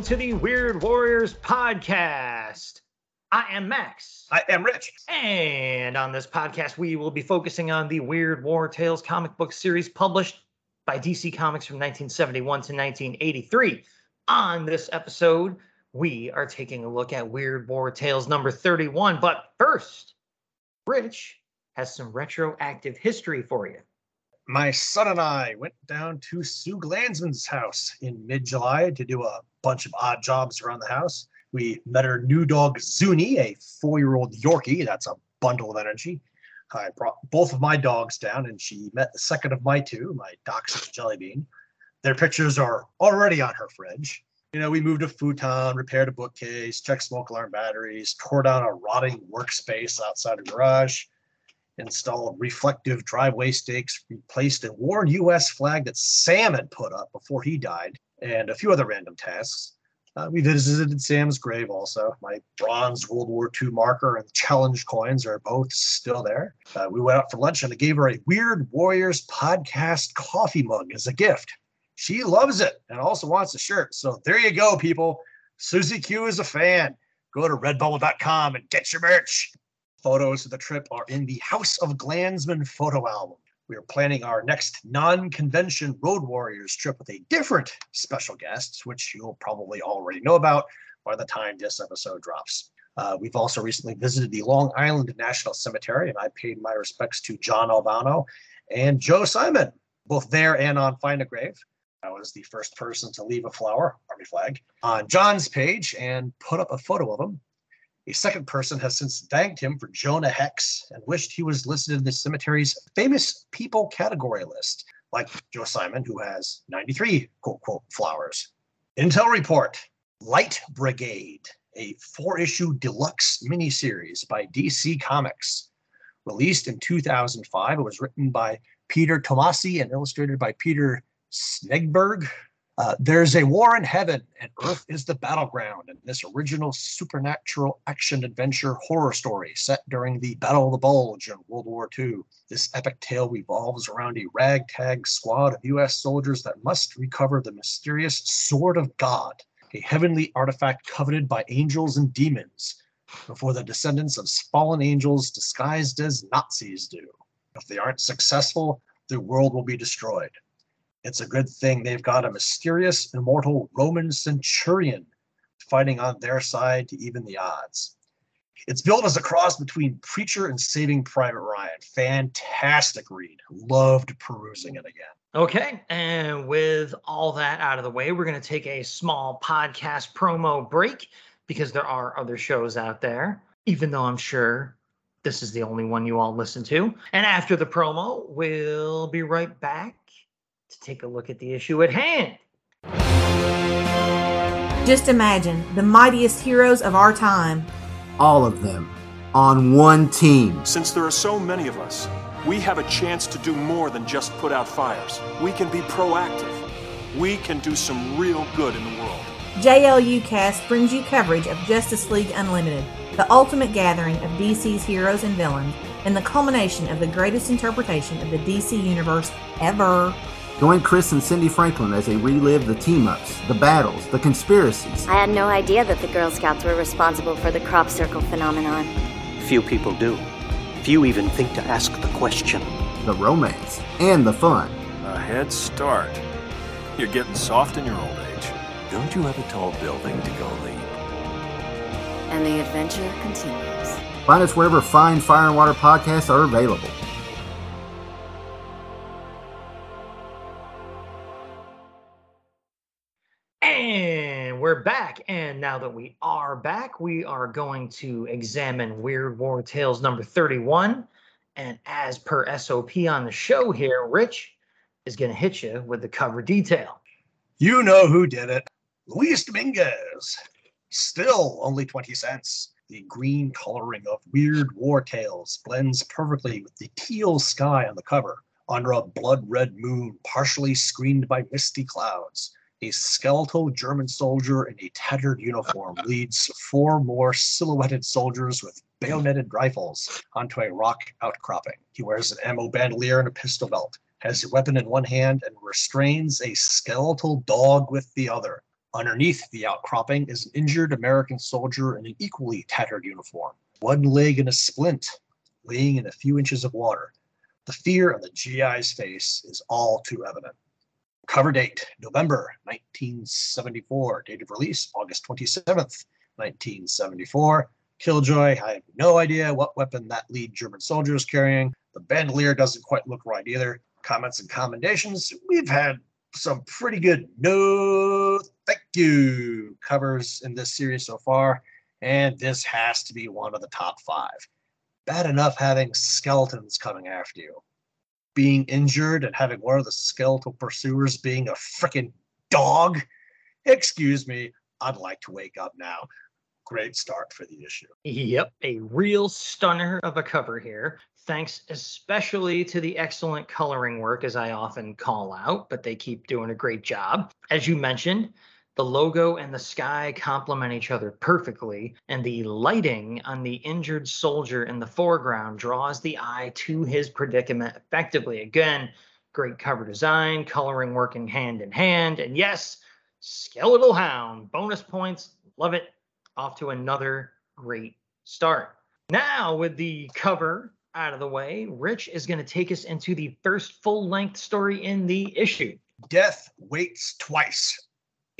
welcome to the Weird Warriors podcast. I am Max. I am Rich. And on this podcast, we will be focusing on the Weird War Tales comic book series published by DC Comics from 1971 to 1983. On this episode, we are taking a look at Weird War Tales number 31. But first, Rich has some retroactive history for you. My son and I went down to Sue Glanzman's house in mid July to do a bunch of odd jobs around the house. We met her new dog, Zuni, a four year old Yorkie. That's a bundle of energy. I brought both of my dogs down, and she met the second of my two, my Dachshund Jellybean. Their pictures are already on her fridge. You know, we moved a futon, repaired a bookcase, checked smoke alarm batteries, tore down a rotting workspace outside a garage, installed reflective driveway stakes, replaced a worn U.S. flag that Sam had put up before he died, and a few other random tasks. Uh, we visited Sam's grave also. My bronze World War II marker and challenge coins are both still there. Uh, we went out for lunch and I gave her a Weird Warriors podcast coffee mug as a gift. She loves it and also wants a shirt. So there you go, people. Susie Q is a fan. Go to redbubble.com and get your merch. Photos of the trip are in the House of Glanzman photo album. We are planning our next non convention Road Warriors trip with a different special guest, which you'll probably already know about by the time this episode drops. Uh, we've also recently visited the Long Island National Cemetery, and I paid my respects to John Albano and Joe Simon, both there and on Find a Grave. I was the first person to leave a flower, army flag, on John's page and put up a photo of him a second person has since thanked him for Jonah Hex and wished he was listed in the cemetery's famous people category list, like Joe Simon, who has 93 quote quote flowers. Intel Report Light Brigade, a four issue deluxe miniseries by DC Comics. Released in 2005, it was written by Peter Tomasi and illustrated by Peter Snejbjerg. Uh, there's a war in heaven, and Earth is the battleground. And this original supernatural action adventure horror story set during the Battle of the Bulge in World War II. This epic tale revolves around a ragtag squad of U.S. soldiers that must recover the mysterious Sword of God, a heavenly artifact coveted by angels and demons, before the descendants of fallen angels disguised as Nazis do. If they aren't successful, the world will be destroyed. It's a good thing they've got a mysterious, immortal Roman centurion fighting on their side to even the odds. It's built as a cross between Preacher and Saving Private Ryan. Fantastic read. Loved perusing it again. Okay. And with all that out of the way, we're going to take a small podcast promo break because there are other shows out there, even though I'm sure this is the only one you all listen to. And after the promo, we'll be right back to take a look at the issue at hand. Just imagine the mightiest heroes of our time. All of them on one team. Since there are so many of us, we have a chance to do more than just put out fires. We can be proactive. We can do some real good in the world. JLU Cast brings you coverage of Justice League Unlimited, the ultimate gathering of DC's heroes and villains, and the culmination of the greatest interpretation of the DC Universe ever. Join Chris and Cindy Franklin as they relive the team ups, the battles, the conspiracies. I had no idea that the Girl Scouts were responsible for the crop circle phenomenon. Few people do. Few even think to ask the question. The romance and the fun. A head start. You're getting soft in your old age. Don't you have a tall building to go leap? And the adventure continues. Find us wherever fine fire and water podcasts are available. Back. And now that we are back, we are going to examine Weird War Tales number 31. And as per SOP on the show here, Rich is going to hit you with the cover detail. You know who did it. Luis Dominguez. Still only 20 cents. The green coloring of Weird War Tales blends perfectly with the teal sky on the cover. Under a blood red moon, partially screened by misty clouds, a skeletal German soldier in a tattered uniform leads four more silhouetted soldiers with bayoneted rifles onto a rock outcropping. He wears an ammo bandolier and a pistol belt, has a weapon in one hand, and restrains a skeletal dog with the other. Underneath the outcropping is an injured American soldier in an equally tattered uniform, one leg in a splint, laying in a few inches of water. The fear on the GI's face is all too evident. Cover date November 1974. Date of release August 27th, 1974. Killjoy, I have no idea what weapon that lead German soldier is carrying. The bandolier doesn't quite look right either. Comments and commendations. We've had some pretty good no thank you covers in this series so far, and this has to be one of the top five. Bad enough having skeletons coming after you. Being injured and having one of the skeletal pursuers being a freaking dog. Excuse me, I'd like to wake up now great start for the issue. Yep, a real stunner of a cover here. Thanks especially to the excellent coloring work, as I often call out, but they keep doing a great job. As you mentioned, the logo and the sky complement each other perfectly, and the lighting on the injured soldier in the foreground draws the eye to his predicament effectively. Again, great cover design, coloring working hand in hand, and yes, Skeletal Hound, bonus points, love it off to another great start. Now, with the cover out of the way, Rich is going to take us into the first full length story in the issue. Death Waits Twice,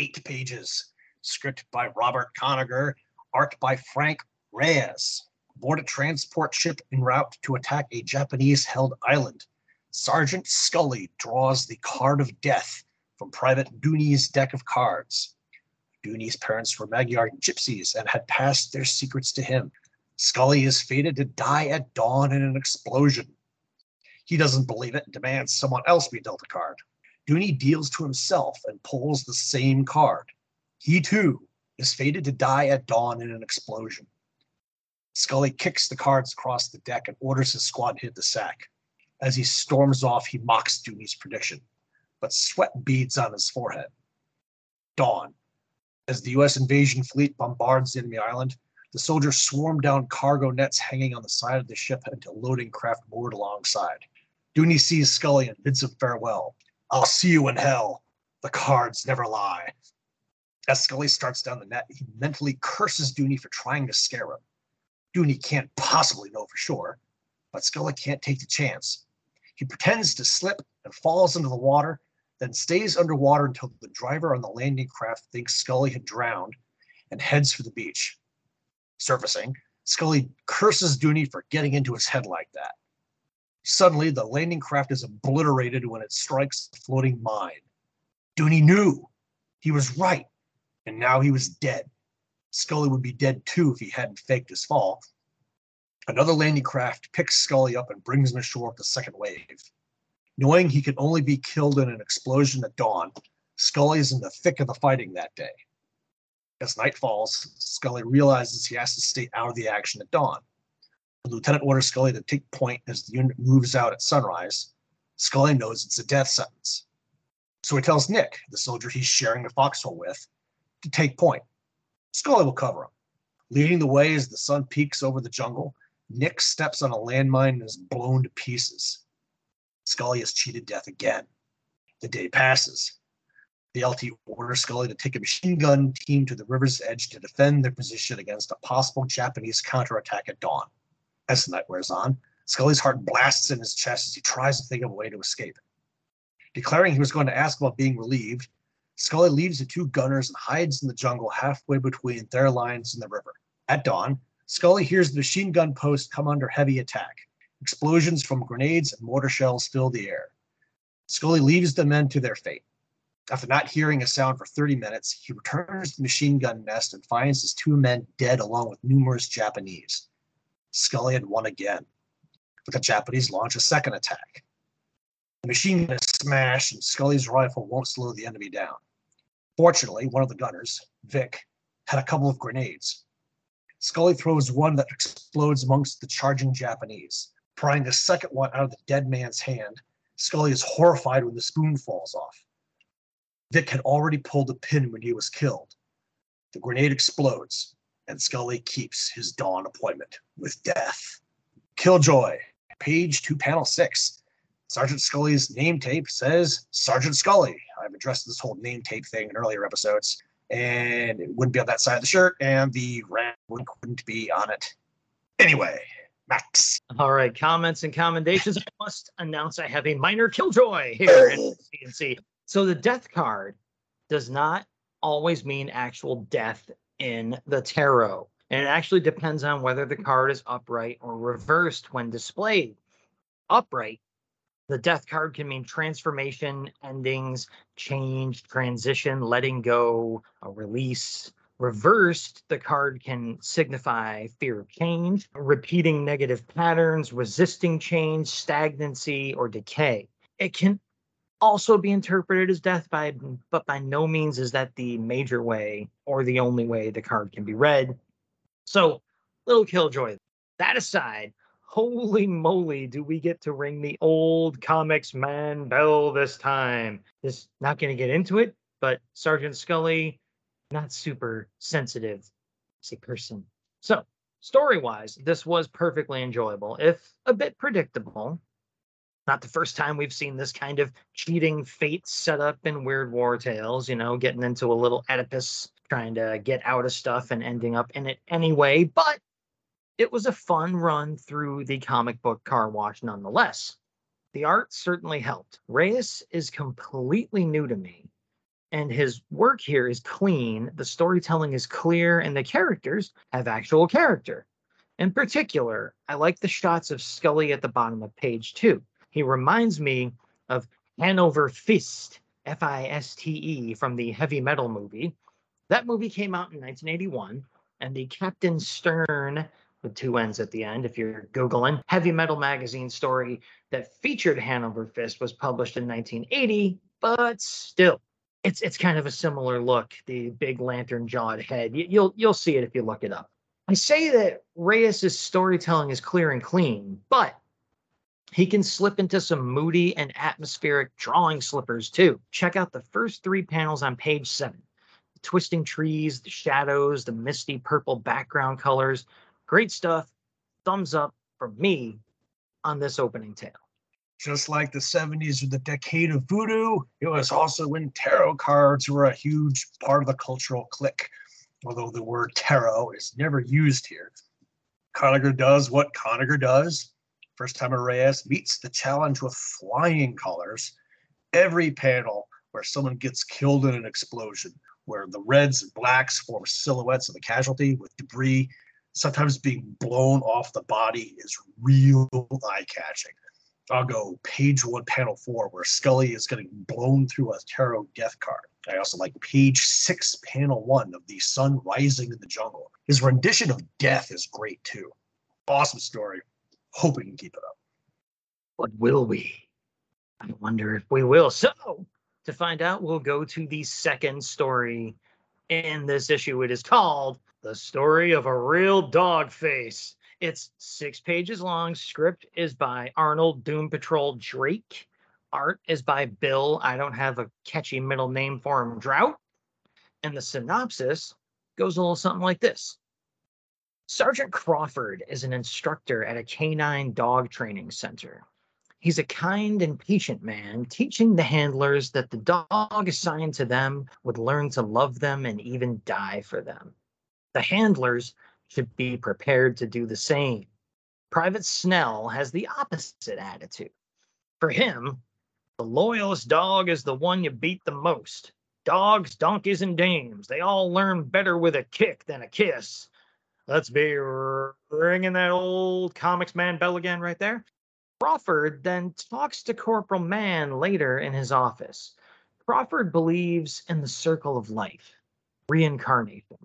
eight pages. Script by Robert Kanigher, art by Frank Reyes. Board a transport ship en route to attack a Japanese held island. Sergeant Scully draws the card of death from Private Dooney's deck of cards. Dooney's parents were Magyar gypsies and had passed their secrets to him. Scully is fated to die at dawn in an explosion. He doesn't believe it and demands someone else be dealt a card. Dooney deals to himself and pulls the same card. He too is fated to die at dawn in an explosion. Scully kicks the cards across the deck and orders his squad to hit the sack. As he storms off, he mocks Dooney's prediction, but sweat beads on his forehead. Dawn. As the U.S. invasion fleet bombards the enemy island, the soldiers swarm down cargo nets hanging on the side of the ship until loading craft moored alongside. Dooney sees Scully and bids him farewell. I'll see you in hell. The cards never lie. As Scully starts down the net, he mentally curses Dooney for trying to scare him. Dooney can't possibly know for sure, but Scully can't take the chance. He pretends to slip and falls into the water, then stays underwater until the driver on the landing craft thinks Scully had drowned and heads for the beach. Surfacing, Scully curses Dooney for getting into his head like that. Suddenly, the landing craft is obliterated when it strikes the floating mine. Dooney knew. He was right. And now he was dead. Scully would be dead too if he hadn't faked his fall. Another landing craft picks Scully up and brings him ashore with the second wave. Knowing he could only be killed in an explosion at dawn, Scully is in the thick of the fighting that day. As night falls, Scully realizes he has to stay out of the action at dawn. Lieutenant orders Scully to take point as the unit moves out at sunrise. Scully knows it's a death sentence. So he tells Nick, the soldier he's sharing the foxhole with, to take point. Scully will cover him. Leading the way as the sun peeks over the jungle, Nick steps on a landmine and is blown to pieces. Scully has cheated death again. The day passes. The LT orders Scully to take a machine gun team to the river's edge to defend their position against a possible Japanese counterattack at dawn. As the night wears on, Scully's heart blasts in his chest as he tries to think of a way to escape. Declaring he was going to ask about being relieved, Scully leaves the two gunners and hides in the jungle halfway between their lines and the river. At dawn, Scully hears the machine gun post come under heavy attack. Explosions from grenades and mortar shells fill the air. Scully leaves the men to their fate. After not hearing a sound for 30 minutes, he returns to the machine gun nest and finds his two men dead along with numerous Japanese. Scully had won again. But the Japanese launch a second attack. The machine gun is smashed, and Scully's rifle won't slow the enemy down. Fortunately, one of the gunners, Vic, had a couple of grenades. Scully throws one that explodes amongst the charging Japanese. Prying the second one out of the dead man's hand, Scully is horrified when the spoon falls off. Vic had already pulled the pin when he was killed. The grenade explodes, and Scully keeps his dawn appointment with death. Killjoy, page two, panel six. Sergeant Scully's name tape says Sergeant Scully. I've addressed this whole name tape thing in earlier episodes. and it wouldn't be on that side of the shirt, and the red wouldn't be on it. Anyway, Max. All right, comments and commendations. I must announce I have a minor killjoy here in CNC. So the death card does not always mean actual death in the tarot. And it actually depends on whether the card is upright or reversed when displayed. Upright, the death card can mean transformation, endings, change, transition, letting go, a release. Reversed, the card can signify fear of change, repeating negative patterns, resisting change, stagnancy, or decay. It can also be interpreted as death by but by no means is that the major way or the only way the card can be read. So little killjoy that aside holy moly do we get to ring the old comics man bell this time. Just not going to get into it but sergeant scully not super sensitive as a person. So story wise this was perfectly enjoyable if a bit predictable not the first time we've seen this kind of cheating fate set up in Weird War Tales, you know, getting into a little Oedipus trying to get out of stuff and ending up in it anyway. But it was a fun run through the comic book car wash nonetheless. The art certainly helped. Reyes is completely new to me, and his work here is clean, the storytelling is clear, and the characters have actual character. In particular, I like the shots of Scully at the bottom of page two he reminds me of Hanover Fiste, F I S T E, from the heavy metal movie. That movie came out in 1981, and the Captain Stern, with two N's at the end, if you're Googling, heavy metal magazine story that featured Hanover Fiste was published in 1980, but still. It's, it's kind of a similar look, the big lantern jawed head. You, you'll you'll see it if you look it up. I say that Reyes's storytelling is clear and clean, but he can slip into some moody and atmospheric drawing slippers too. Check out the first three panels on page seven the twisting trees, the shadows, the misty purple background colors. Great stuff. Thumbs up from me on this opening tale. Just like the 70s were the decade of voodoo, it was also when tarot cards were a huge part of the cultural clique, although the word tarot is never used here. Kanigher does what Kanigher does First time Reyes meets the challenge with flying colors. Every panel where someone gets killed in an explosion, where the reds and blacks form silhouettes of the casualty with debris sometimes being blown off the body is real eye catching. I'll go page one, panel four, where Scully is getting blown through a tarot death card. I also like page six, panel one of the sun rising in the jungle. His rendition of death is great too. Awesome story hope we can keep it up. But will we? I wonder if we will. So, to find out, we'll go to the second story in this issue. It is called The Story of a Real Dog Face. It's six pages long. Script is by Arnold Doom Patrol Drake. Art is by Bill. I don't have a catchy middle name for him, Draut. And the synopsis goes a little something like this Sergeant Crawford is an instructor at a canine dog training center. He's a kind and patient man, teaching the handlers that the dog assigned to them would learn to love them and even die for them. The handlers should be prepared to do the same. Private Snell has the opposite attitude. For him, the loyalest dog is the one you beat the most. Dogs, donkeys, and dames, they all learn better with a kick than a kiss. Let's be ringing that old comics man bell again right there. Crawford then talks to Corporal Mann later in his office. Crawford believes in the circle of life, reincarnation.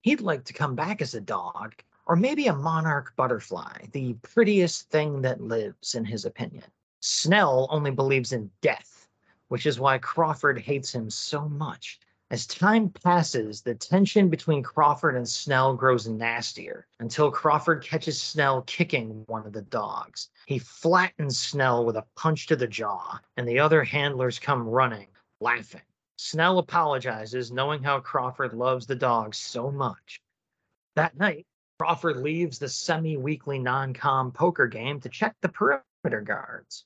He'd like to come back as a dog, or maybe a monarch butterfly, the prettiest thing that lives, in his opinion. Snell only believes in death, which is why Crawford hates him so much. As time passes, the tension between Crawford and Snell grows nastier until Crawford catches Snell kicking one of the dogs. He flattens Snell with a punch to the jaw, and the other handlers come running, laughing. Snell apologizes, knowing how Crawford loves the dogs so much. That night, Crawford leaves the semi weekly non com poker game to check the perimeter guards.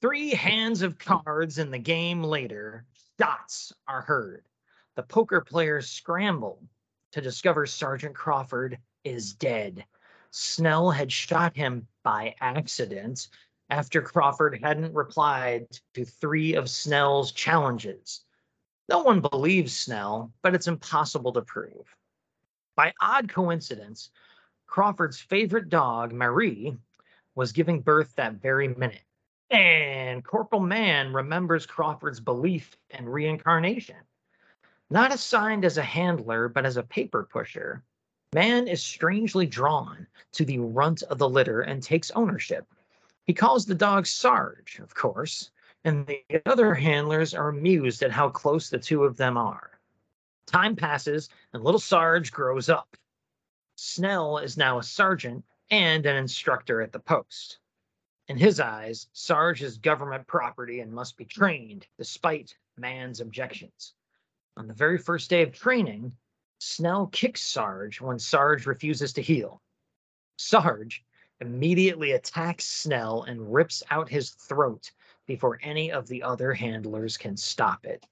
Three hands of cards in the game later, shots are heard. The poker players scramble to discover Sergeant Crawford is dead. Snell had shot him by accident after Crawford hadn't replied to three of Snell's challenges. No one believes Snell, but it's impossible to prove. By odd coincidence, Crawford's favorite dog, Marie, was giving birth that very minute. And Corporal Mann remembers Crawford's belief in reincarnation. Not assigned as a handler, but as a paper pusher, Mann is strangely drawn to the runt of the litter and takes ownership. He calls the dog Sarge, of course, and the other handlers are amused at how close the two of them are. Time passes, and little Sarge grows up. Snell is now a sergeant and an instructor at the post. In his eyes, Sarge is government property and must be trained, despite Mann's objections. On the very first day of training, Snell kicks Sarge when Sarge refuses to heel. Sarge immediately attacks Snell and rips out his throat before any of the other handlers can stop it.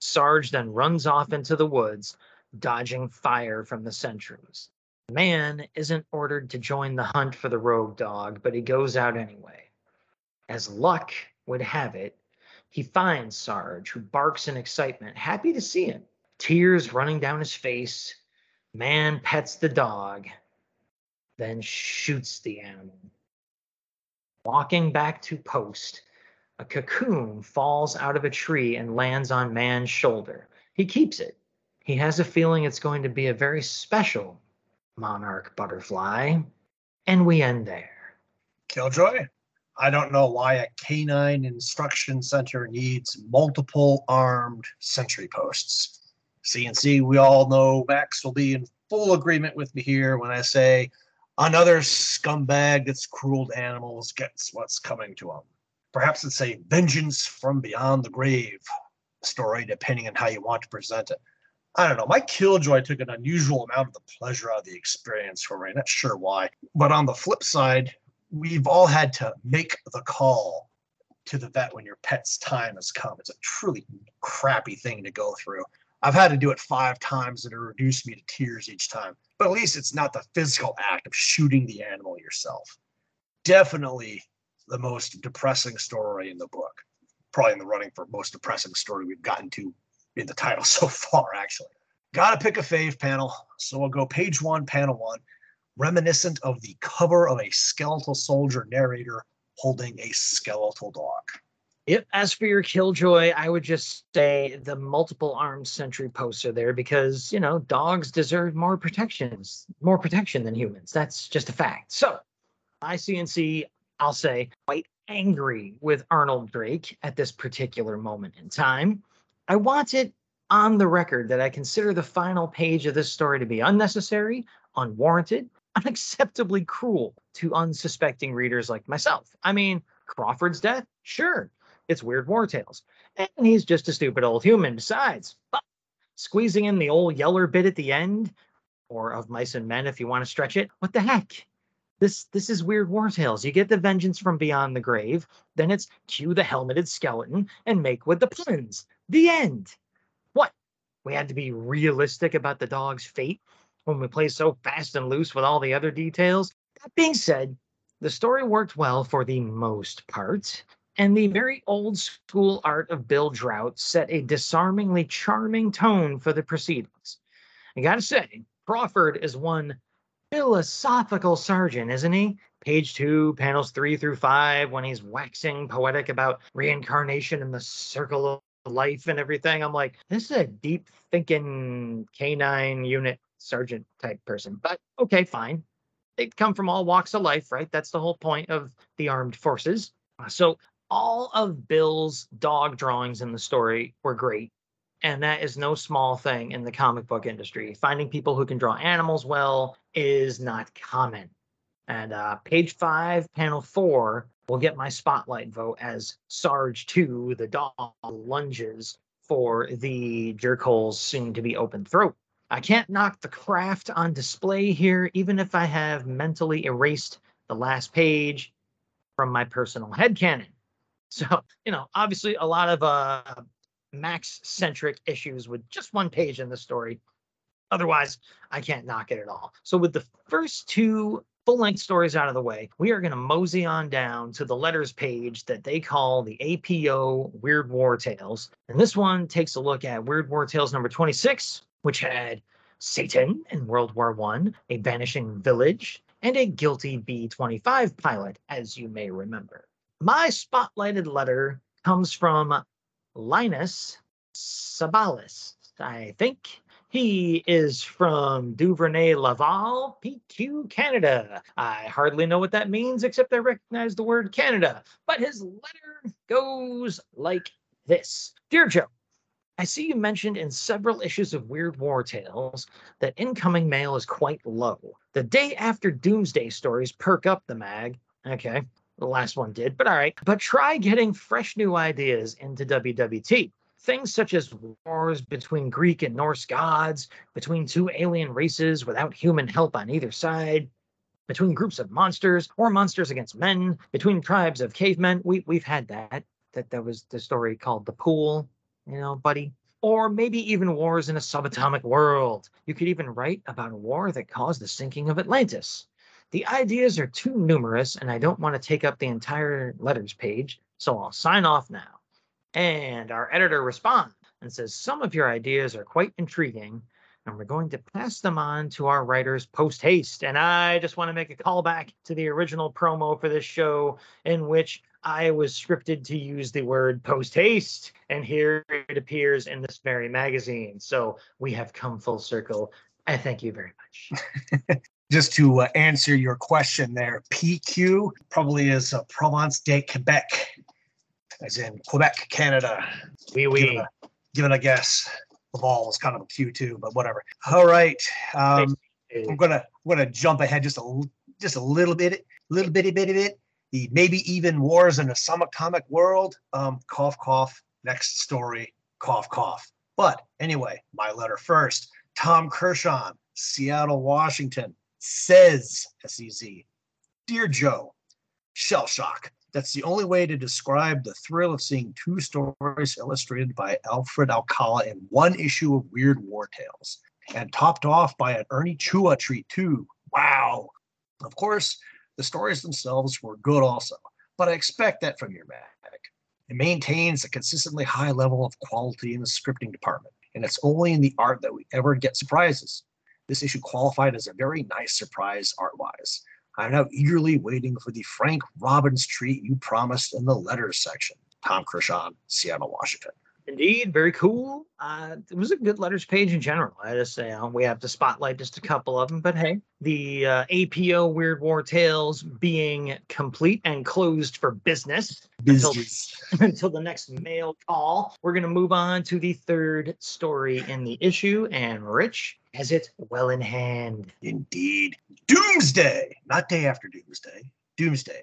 Sarge then runs off into the woods, dodging fire from the sentries. Mann isn't ordered to join the hunt for the rogue dog, but he goes out anyway. As luck would have it, he finds Sarge, who barks in excitement, happy to see him. Tears running down his face. Mann pets the dog, then shoots the animal. Walking back to post, a cocoon falls out of a tree and lands on Mann's shoulder. He keeps it. He has a feeling it's going to be a very special monarch butterfly. And we end there. Killjoy? I don't know why a canine instruction center needs multiple armed sentry posts. CNC, we all know Max will be in full agreement with me here when I say another scumbag that's cruel to animals gets what's coming to him. Perhaps it's a vengeance from beyond the grave story, depending on how you want to present it. I don't know. My Killjoy took an unusual amount of the pleasure out of the experience for me. Not sure why. But on the flip side, we've all had to make the call to the vet when your pet's time has come. It's a truly crappy thing to go through. I've had to do it five times and it reduced me to tears each time. But at least it's not the physical act of shooting the animal yourself. Definitely the most depressing story in the book. Probably in the running for most depressing story we've gotten to in the title so far, actually. Gotta pick a fave panel. So we'll go page one, panel one, reminiscent of the cover of a skeletal soldier narrator holding a skeletal dog. If, as for your killjoy, I would just say the multiple armed sentry poster there because, you know, dogs deserve more protections, more protection than humans. That's just a fact. So, ICNC, I'll say, quite angry with Arnold Drake at this particular moment in time. I want it on the record that I consider the final page of this story to be unnecessary, unwarranted, unacceptably cruel to unsuspecting readers like myself. I mean, Crawford's death? Sure, it's Weird War Tales. And he's just a stupid old human besides. But squeezing in the old yeller bit at the end, or of mice and men if you want to stretch it, what the heck? This this is Weird War Tales. You get the vengeance from beyond the grave, then it's cue the helmeted skeleton and make with the puns. The end. What? We had to be realistic about the dog's fate when we play so fast and loose with all the other details. That being said, the story worked well for the most part, and the very old school art of Bill Draut set a disarmingly charming tone for the proceedings. I gotta say, Crawford is one philosophical sergeant, isn't he? Page two, panels three through five, when he's waxing poetic about reincarnation and the circle of life and everything. I'm like, this is a deep thinking canine unit sergeant type person. But okay, fine. They come from all walks of life, right? That's the whole point of the armed forces. So all of Bill's dog drawings in the story were great. And that is no small thing in the comic book industry. Finding people who can draw animals well is not common. And uh, page five, panel four, will get my spotlight vote as Sarge 2, the dog, lunges for the jerkhole's soon to be open throat. I can't knock the craft on display here, even if I have mentally erased the last page from my personal headcanon. So, you know, obviously a lot of uh, Max centric issues with just one page in the story. Otherwise, I can't knock it at all. So, with the first two full length stories out of the way, we are going to mosey on down to the letters page that they call the APO Weird War Tales. And this one takes a look at Weird War Tales number 26, which had Satan in World War One, a vanishing village, and a guilty B 25 pilot, as you may remember. My spotlighted letter comes from Linus Sabalis, I think. He is from Duvernay Laval, PQ, Canada. I hardly know what that means, except I recognize the word Canada. But his letter goes like this Dear Joe, I see you mentioned in several issues of Weird War Tales that incoming mail is quite low. The day after Doomsday stories perk up the mag. Okay, the last one did, but all right. But try getting fresh new ideas into WWT. Things such as wars between Greek and Norse gods, between two alien races without human help on either side, between groups of monsters or monsters against men, between tribes of cavemen. We we've had that. That that was the story called The Pool you know, buddy. Or maybe even wars in a subatomic world. You could even write about a war that caused the sinking of Atlantis. The ideas are too numerous, and I don't want to take up the entire letters page, so I'll sign off now. And our editor responds and says some of your ideas are quite intriguing, and we're going to pass them on to our writers post haste. And I just want to make a callback to the original promo for this show, in which I was scripted to use the word post haste, and here it appears in this very magazine. So we have come full circle. I thank you very much. Just to uh, answer your question there, PQ probably is uh, Provence de Quebec, as in Quebec, Canada. We Given we a, given a guess, Laval is kind of a Q two, but whatever. All right, um, I'm gonna I'm gonna jump ahead just a just a little bit, little bitty bitty bit. The maybe even wars in a subatomic world. Um, cough cough. Next story. Cough cough. But anyway, my letter first. Tom Kershaw, Seattle, Washington, says S-E-Z, dear Joe, shell shock. That's the only way to describe the thrill of seeing two stories illustrated by Alfred Alcala in one issue of Weird War Tales, and topped off by an Ernie Chua treat too. Wow. Of course, the stories themselves were good also, but I expect that from your mag. It maintains a consistently high level of quality in the scripting department, and it's only in the art that we ever get surprises. This issue qualified as a very nice surprise art wise. I'm now eagerly waiting for the Frank Robbins treat you promised in the letters section. Tom Kershaw, Seattle, Washington. Indeed, very cool. Uh, it was a good letters page in general. I just say uh, we have to spotlight just a couple of them, but hey, the uh, APO Weird War Tales being complete and closed for business until, Business. until the next mail call. We're going to move on to the third story in the issue, and Rich has it well in hand. Indeed. Doomsday, not day after Doomsday. Doomsday,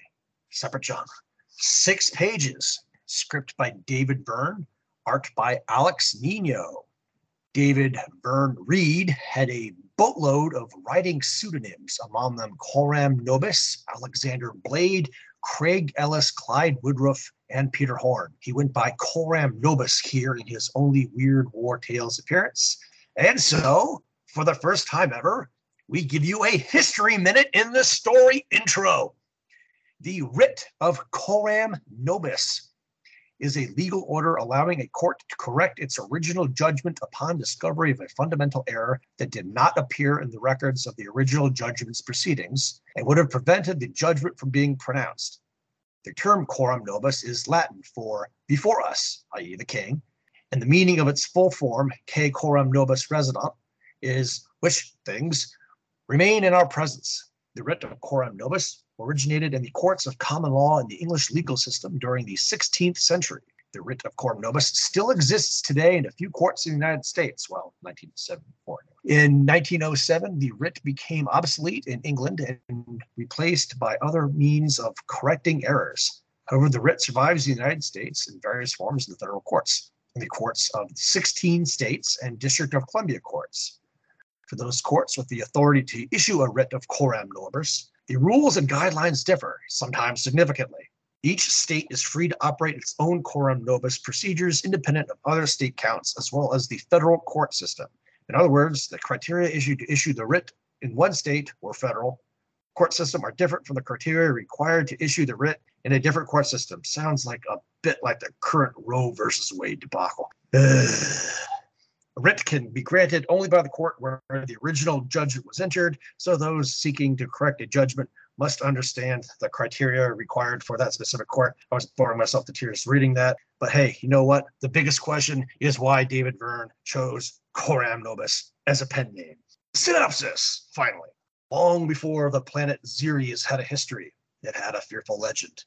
separate genre. Six pages. Script by David Vern, art by Alex Nino. David Vern Reed had a boatload of writing pseudonyms, among them Coram Nobis, Alexander Blade, Craig Ellis, Clyde Woodruff, and Peter Horn. He went by Coram Nobis here in his only Weird War Tales appearance. And so, for the first time ever, we give you a history minute in the story intro. The writ of Coram Nobis is a legal order allowing a court to correct its original judgment upon discovery of a fundamental error that did not appear in the records of the original judgment's proceedings and would have prevented the judgment from being pronounced. The term coram nobis is Latin for before us, i.e., the king, and the meaning of its full form, que coram nobis resident, is which things remain in our presence. The writ of coram nobis originated in the courts of common law in the English legal system during the 16th century. The writ of coram nobis still exists today in a few courts in the United States, well, 1974. In 1907, the writ became obsolete in England and replaced by other means of correcting errors. However, the writ survives in the United States in various forms in the federal courts, in the courts of 16 states and District of Columbia courts. For those courts with the authority to issue a writ of coram nobis, the rules and guidelines differ, sometimes significantly. Each state is free to operate its own coram nobis procedures independent of other state counts, as well as the federal court system. In other words, the criteria issued to issue the writ in one state or federal court system are different from the criteria required to issue the writ in a different court system. Sounds like a bit like the current Roe versus Wade debacle. A writ can be granted only by the court where the original judgment was entered, so those seeking to correct a judgment must understand the criteria required for that specific court. I was boring myself to tears reading that. But hey, you know what? The biggest question is why David Vern chose Coram Nobis as a pen name. Synopsis, finally. Long before the planet Xeres had a history, it had a fearful legend.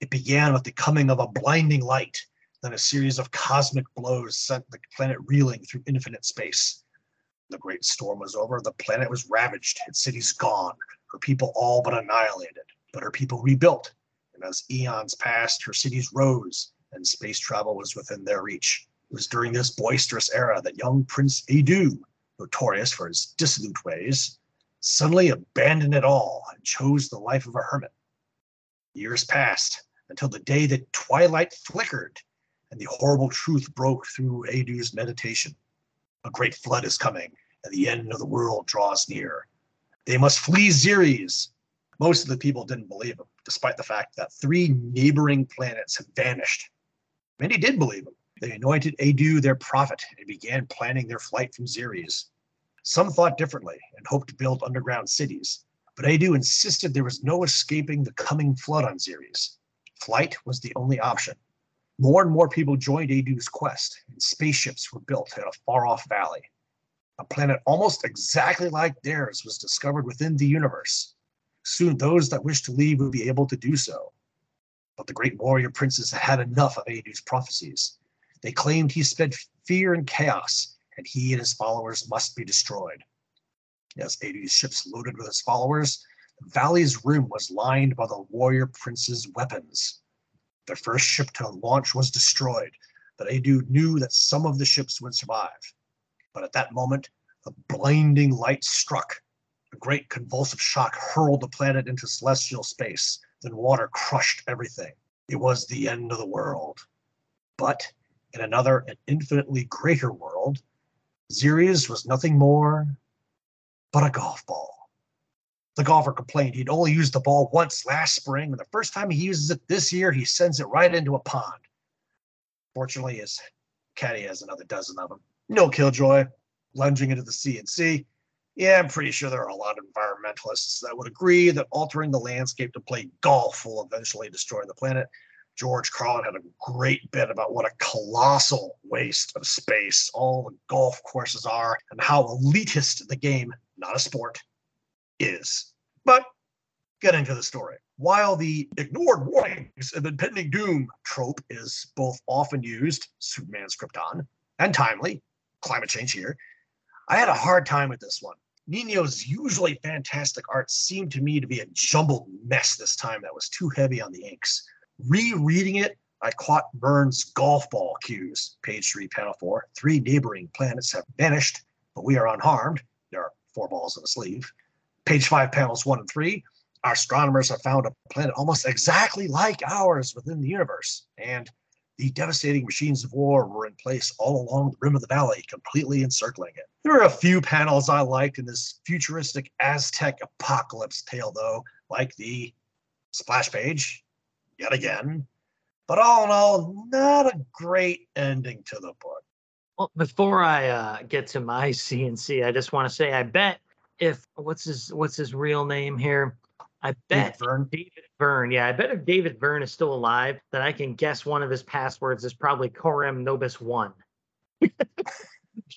It began with the coming of a blinding light then a series of cosmic blows sent the planet reeling through infinite space. The great storm was over. The planet was ravaged. Its cities gone. Her people all but annihilated. But her people rebuilt. And as eons passed, her cities rose, and space travel was within their reach. It was during this boisterous era that young Prince Edu, notorious for his dissolute ways, suddenly abandoned it all and chose the life of a hermit. Years passed until the day that twilight flickered and the horrible truth broke through Adu's meditation. A great flood is coming, and the end of the world draws near. They must flee Xeres. Most of the people didn't believe him, despite the fact that three neighboring planets had vanished. Many did believe him. They anointed Adu their prophet and began planning their flight from Xeres. Some thought differently and hoped to build underground cities, but Adu insisted there was no escaping the coming flood on Xeres. Flight was the only option. More and more people joined Adu's quest, and spaceships were built in a far off valley. A planet almost exactly like theirs was discovered within the universe. Soon, those that wished to leave would be able to do so. But the great warrior princes had had enough of Adu's prophecies. They claimed he spread fear and chaos, and he and his followers must be destroyed. As Adu's ships loaded with his followers, the valley's rim was lined by the warrior prince's weapons. Their first ship to launch was destroyed, but Edu knew that some of the ships would survive. But at that moment, a blinding light struck. A great convulsive shock hurled the planet into celestial space. Then water crushed everything. It was the end of the world. But in another and infinitely greater world, Xeres was nothing more but a golf ball. The golfer complained he'd only used the ball once last spring, and the first time he uses it this year, he sends it right into a pond. Fortunately, his caddy has another dozen of them. No killjoy, lunging into the CNC. Yeah, I'm pretty sure there are a lot of environmentalists that would agree that altering the landscape to play golf will eventually destroy the planet. George Carlin had a great bit about what a colossal waste of space all the golf courses are and how elitist the game, not a sport, is. But getting to the story. While the ignored warnings of impending doom trope is both often used, Superman's Krypton, and timely, climate change here, I had a hard time with this one. Nino's usually fantastic art seemed to me to be a jumbled mess this time that was too heavy on the inks. Rereading it, I caught Burns' golf ball cues. Page three, panel four. Three neighboring planets have vanished, but we are unharmed. There are four balls in a sleeve. Page five, panels one and three. Our astronomers have found a planet almost exactly like ours within the universe, and the devastating machines of war were in place all along the rim of the valley, completely encircling it. There are a few panels I liked in this futuristic Aztec apocalypse tale, though, like the splash page, yet again. But all in all, not a great ending to the book. Well, before I uh, get to my CNC, I just want to say I bet if what's his what's his real name here? I bet David Vern. David Vern. Yeah, I bet if David Vern is still alive, then I can guess one of his passwords is probably Coram Nobis One.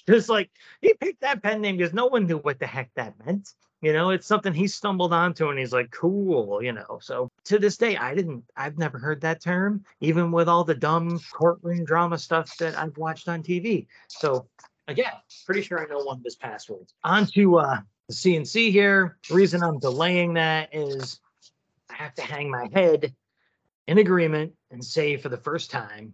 Just like he picked that pen name because no one knew what the heck that meant. You know, it's something he stumbled onto and he's like, cool, you know. So to this day, I didn't, I've never heard that term, even with all the dumb courtroom drama stuff that I've watched on TV. So again, pretty sure I know one of his passwords. On to uh, the CNC here. The reason I'm delaying that is I have to hang my head in agreement and say for the first time,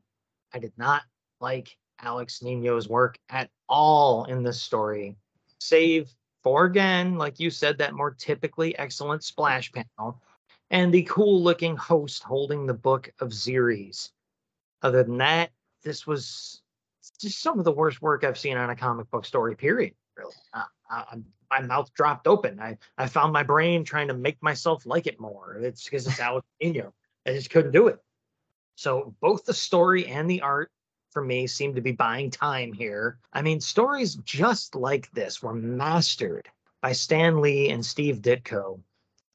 I did not like Alex Nino's work at all in this story, save for again, like you said, that more typically excellent splash panel and the cool looking host holding the book of Zeres. Other than that, this was just some of the worst work I've seen on a comic book story, period. Really. I, my mouth dropped open. I, I found my brain trying to make myself like it more. It's because it's Alex Pino. I just couldn't do it. So both the story and the art for me seem to be buying time here. I mean, stories just like this were mastered by Stan Lee and Steve Ditko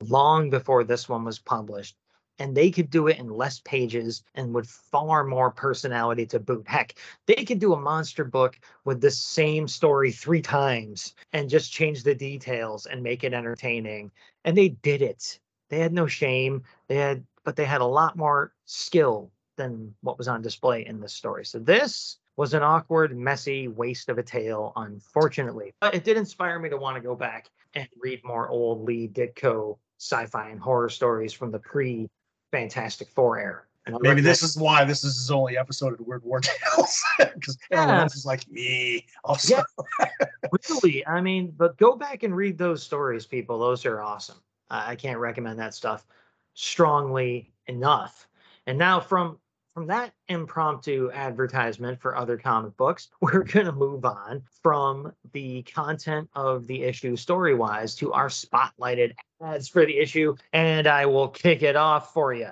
long before this one was published. And they could do it in less pages and with far more personality to boot. Heck, they could do a monster book with the same story three times and just change the details and make it entertaining. And they did it. They had no shame. They had, but they had a lot more skill than what was on display in this story. So this was an awkward, messy waste of a tale, unfortunately. But it did inspire me to want to go back and read more old Lee Ditko sci-fi and horror stories from the pre Fantastic Four era. And Maybe this is why this is his only episode of Weird War Tales because everyone Yeah. else is like me. Also, Yeah. really. I mean, but go back and read those stories, people. Those are awesome. I I can't recommend that stuff strongly enough. And now from from that impromptu advertisement for other comic books, we're going to move on from the content of the issue story wise to our spotlighted ads for the issue. And I will kick it off for you.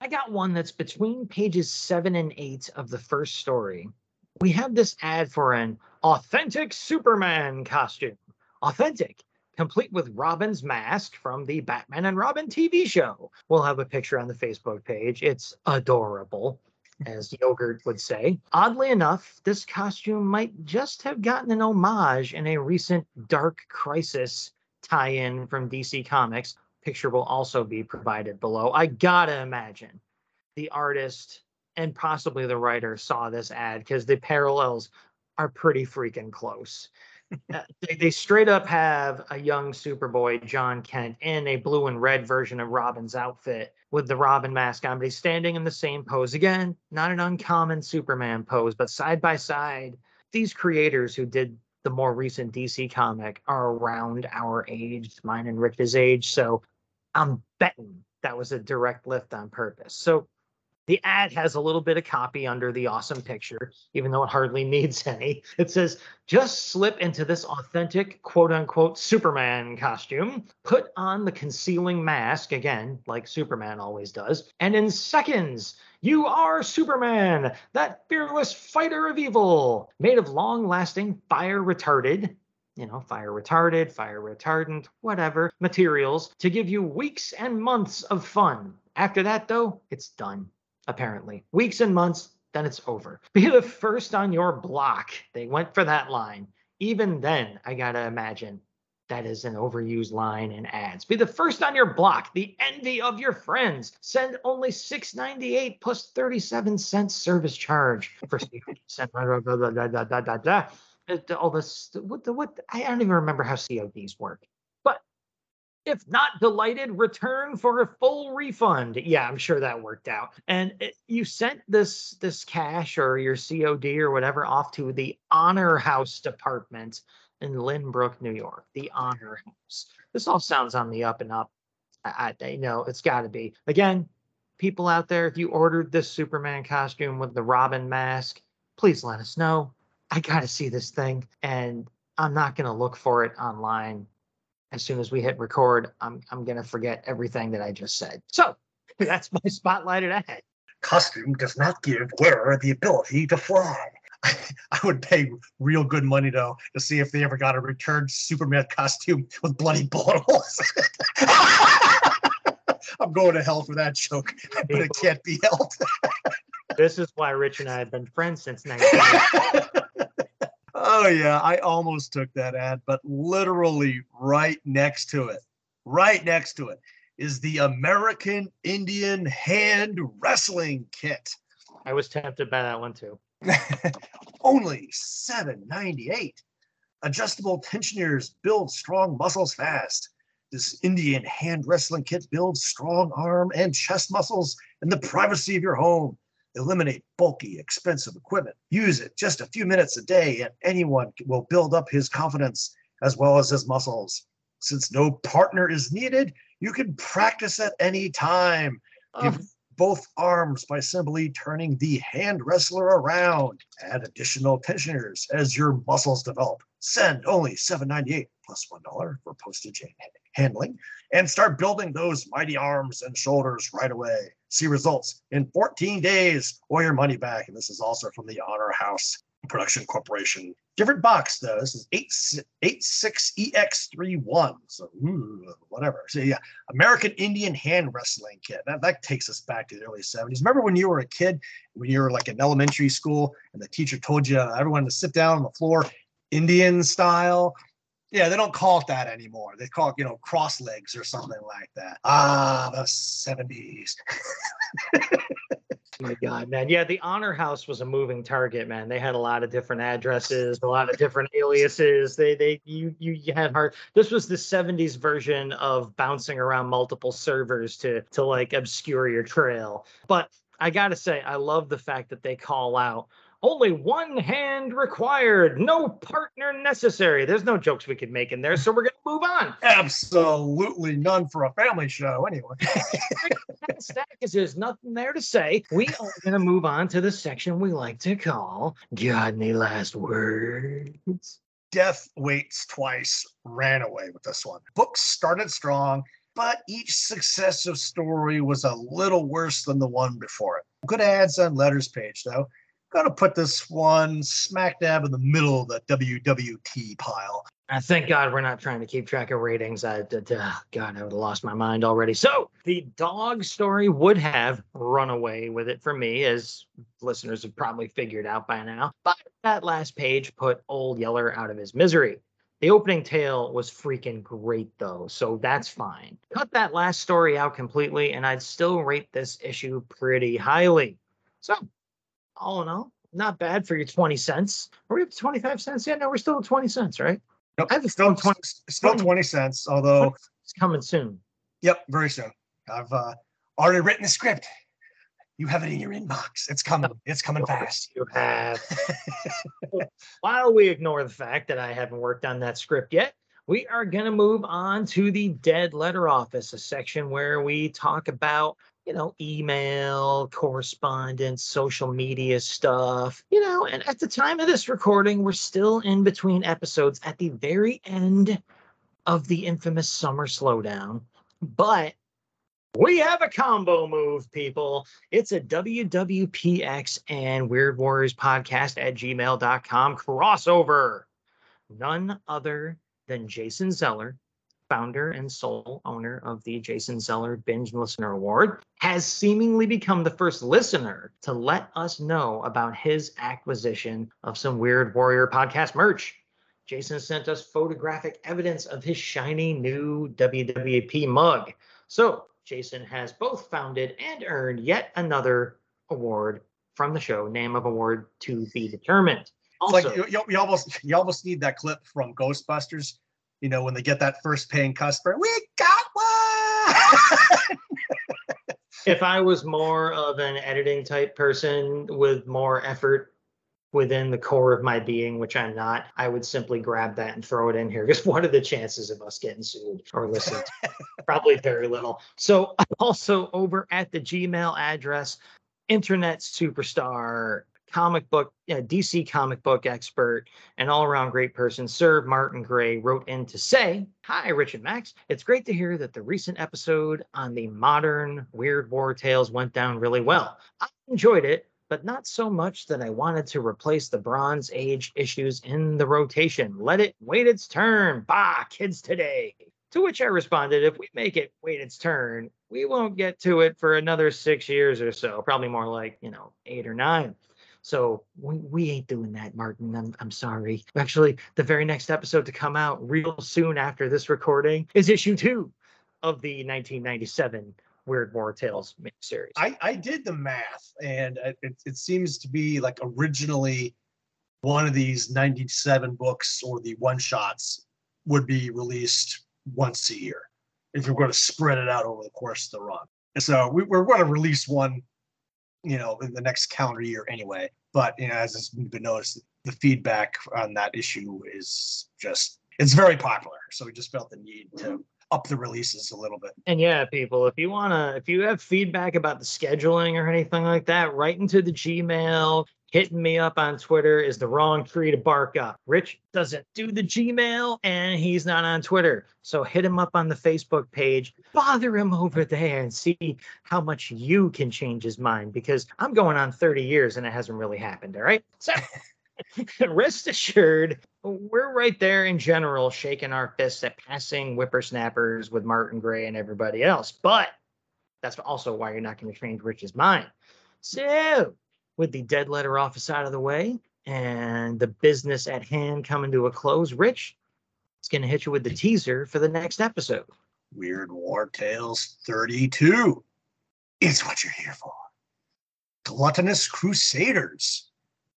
I got one that's between pages seven and eight of the first story. We have this ad for an authentic Superman costume. Authentic, complete with Robin's mask from the Batman and Robin TV show. We'll have a picture on the Facebook page. It's adorable, as Yogurt would say. Oddly enough, this costume might just have gotten an homage in a recent Dark Crisis tie in from DC Comics. Picture will also be provided below. I gotta imagine the artist and possibly the writer saw this ad because the parallels are pretty freaking close. Uh, they, they straight up have a young Superboy, Jon Kent, in a blue and red version of Robin's outfit with the Robin mask on, but he's standing in the same pose. Again, not an uncommon Superman pose, but side by side, these creators who did the more recent DC comic are around our age, mine and Rich's age. So I'm betting that was a direct lift on purpose. So the ad has a little bit of copy under the awesome picture, even though it hardly needs any. It says, just slip into this authentic quote unquote Superman costume, put on the concealing mask, again, like Superman always does, and in seconds, you are Superman, that fearless fighter of evil, made of long lasting fire retarded you know, fire retarded, fire retardant, whatever materials to give you weeks and months of fun. After that, though, it's done, apparently. Weeks and months, then it's over. Be the first on your block. They went for that line. Even then, I gotta imagine that is an overused line in ads. Be the first on your block, the envy of your friends. Send only $6.98 plus 37 cents service charge for 60 cent. blah, blah, blah, blah, blah, blah, blah, all this what the what I don't even remember how CODs work. If not delighted, return for a full refund. Yeah, I'm sure that worked out. And it, you sent this this cash or your COD or whatever off to the Honor House Department in Lynbrook, New York. The Honor House. This all sounds on the up and up. I, I you know it's got to be. Again, people out there, if you ordered this Superman costume with the Robin mask, please let us know. I got to see this thing, and I'm not going to look for it online. As soon as we hit record, I'm I'm going to forget everything that I just said. So that's my spotlighted ad. costume does not give wearer the ability to fly. I would pay real good money though to see if they ever got a returned Superman costume with bloody bullet holes. I'm going to hell for that joke, but it can't be helped. This is why Rich and I have been friends since 19. Oh yeah, I almost took that ad, but literally right next to it, right next to it is the American Indian Hand Wrestling Kit. I was tempted by that one too. Only 7.98. Adjustable tensioners build strong muscles fast. This Indian hand wrestling kit builds strong arm and chest muscles in the privacy of your home. Eliminate bulky, expensive equipment. Use it just a few minutes a day, and anyone will build up his confidence as well as his muscles. Since no partner is needed, You can practice at any time. Give both arms by simply turning the hand wrestler around. Add additional tensioners as your muscles develop. Send only $7.98 plus $1 for postage and handling and start building those mighty arms and shoulders right away. See results in 14 days or your money back. And this is also from the Honor House Production Corporation. Different box though. This is 86EX31. So ooh, whatever. So yeah, American Indian hand wrestling kit. That, that takes us back to the early 70s. Remember when you were a kid, when you were like in elementary school and the teacher told you everyone to sit down on the floor, Indian style? Yeah, they don't call it that anymore. They call it, you know, cross legs or something like that. Ah, the 70s. my God, man. Yeah, the Honor House was a moving target, man. They had a lot of different addresses, a lot of different aliases. They they you you, you had hard. This was the 70s version of bouncing around multiple servers to to like obscure your trail. But I gotta say, I love the fact that they call out only one hand required, no partner necessary. There's no jokes we could make in there, so we're gonna move on. Absolutely none for a family show, anyway. Stack is there's nothing there to say. We are gonna move on to the section we like to call "Got any last words?" Death Waits Twice ran away with this one. Books started strong, but each successive story was a little worse than the one before it. Good ads on letters page, though gonna put this one smack dab in the middle of the WWT pile. I thank God we're not trying to keep track of ratings. I, uh, God, I would have lost my mind already. So the dog story would have run away with it for me, as listeners have probably figured out by now. But that last page put Old Yeller out of his misery. The opening tale was freaking great, though, so that's fine. Cut that last story out completely, and I'd still rate this issue pretty highly. So all in all, not bad for your 20 cents. Are we up to 25 cents? Yeah, no, we're still at 20 cents, right? Nope, I have still 20, still 20 cents, although it's coming soon. Yep, very soon. I've uh, already written the script. You have it in your inbox. It's coming. It's coming fast. You have. While we ignore the fact that I haven't worked on that script yet, we are going to move on to the dead letter office, a section where we talk about you know, email, correspondence, social media stuff, you know, and at the time of this recording, we're still in between episodes at the very end of the infamous summer slowdown. But we have a combo move, people. It's a WWPX and Weird Warriors podcast at gmail.com crossover. None other than Jason Zeller founder and sole owner of the Jason Zeller Binge Listener Award, has seemingly become the first listener to let us know about his acquisition of some Weird Warrior podcast merch. Jason sent us photographic evidence of his shiny new WWP mug. So, Jason has both founded and earned yet another award from the show, name of award to be determined. Also, it's like you, you, almost you almost need that clip from Ghostbusters you know, when they get that first paying customer, we got one. if I was more of an editing type person with more effort within the core of my being, which I'm not, I would simply grab that and throw it in here. Because what are the chances of us getting sued or listened? Probably very little. So also over at the Gmail address, internet superstar comic book, yeah, DC comic book expert and all around great person, Sir Martin Gray, wrote in to say, Hi, Rich and Max. It's great to hear that the recent episode on the modern Weird War Tales went down really well. I enjoyed it, but not so much that I wanted to replace the Bronze Age issues in the rotation. Let it wait its turn. Bah, kids today. To which I responded, if we make it wait its turn, we won't get to it for another six years or so, probably more like, you know, eight or nine. So we, we ain't doing that, Martin. I'm, I'm sorry. Actually, the very next episode to come out real soon after this recording is issue two of the 1997 Weird War Tales series. I, I did the math, and it, it seems to be like originally one of these 97 books or the one shots would be released once a year if you're going to spread it out over the course of the run. And so we, we're going to release one you know, in the next calendar year anyway. But you know, as has been noticed, the feedback on that issue is just it's very popular. So we just felt the need to up the releases a little bit. And yeah, people, if you wanna, if you have feedback about the scheduling or anything like that, write into the Gmail. Hitting me up on Twitter is the wrong tree to bark up. Rich doesn't do the Gmail and he's not on Twitter. So hit him up on the Facebook page, bother him over there and see how much you can change his mind because I'm going on 30 years and it hasn't really happened. All right. So rest assured, we're right there in general, shaking our fists at passing whippersnappers with Martin Gray and everybody else. But that's also why you're not going to change Rich's mind. So, with the dead letter office out of the way and the business at hand coming to a close, Rich is going to hit you with the teaser for the next episode. Weird War Tales 32 is what you're here for. Gluttonous Crusaders,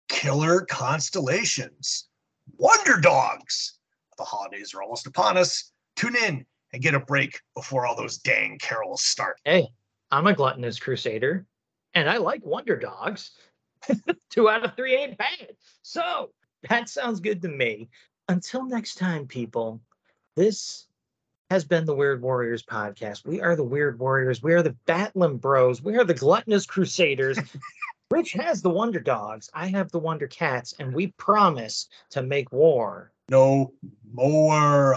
Killer Constellations, Wonder Dogs. The holidays are almost upon us. Tune in and get a break before all those dang carols start. Hey, I'm a gluttonous crusader and I like Wonder Dogs. Two out of three ain't bad. So that sounds good to me. Until next time, people, this has been the Weird Warriors podcast. We are the Weird Warriors. We are the Batlin Bros. We are the Gluttonous Crusaders. Rich has the Wonder Dogs. I have the Wonder Cats, and we promise to make war. No more.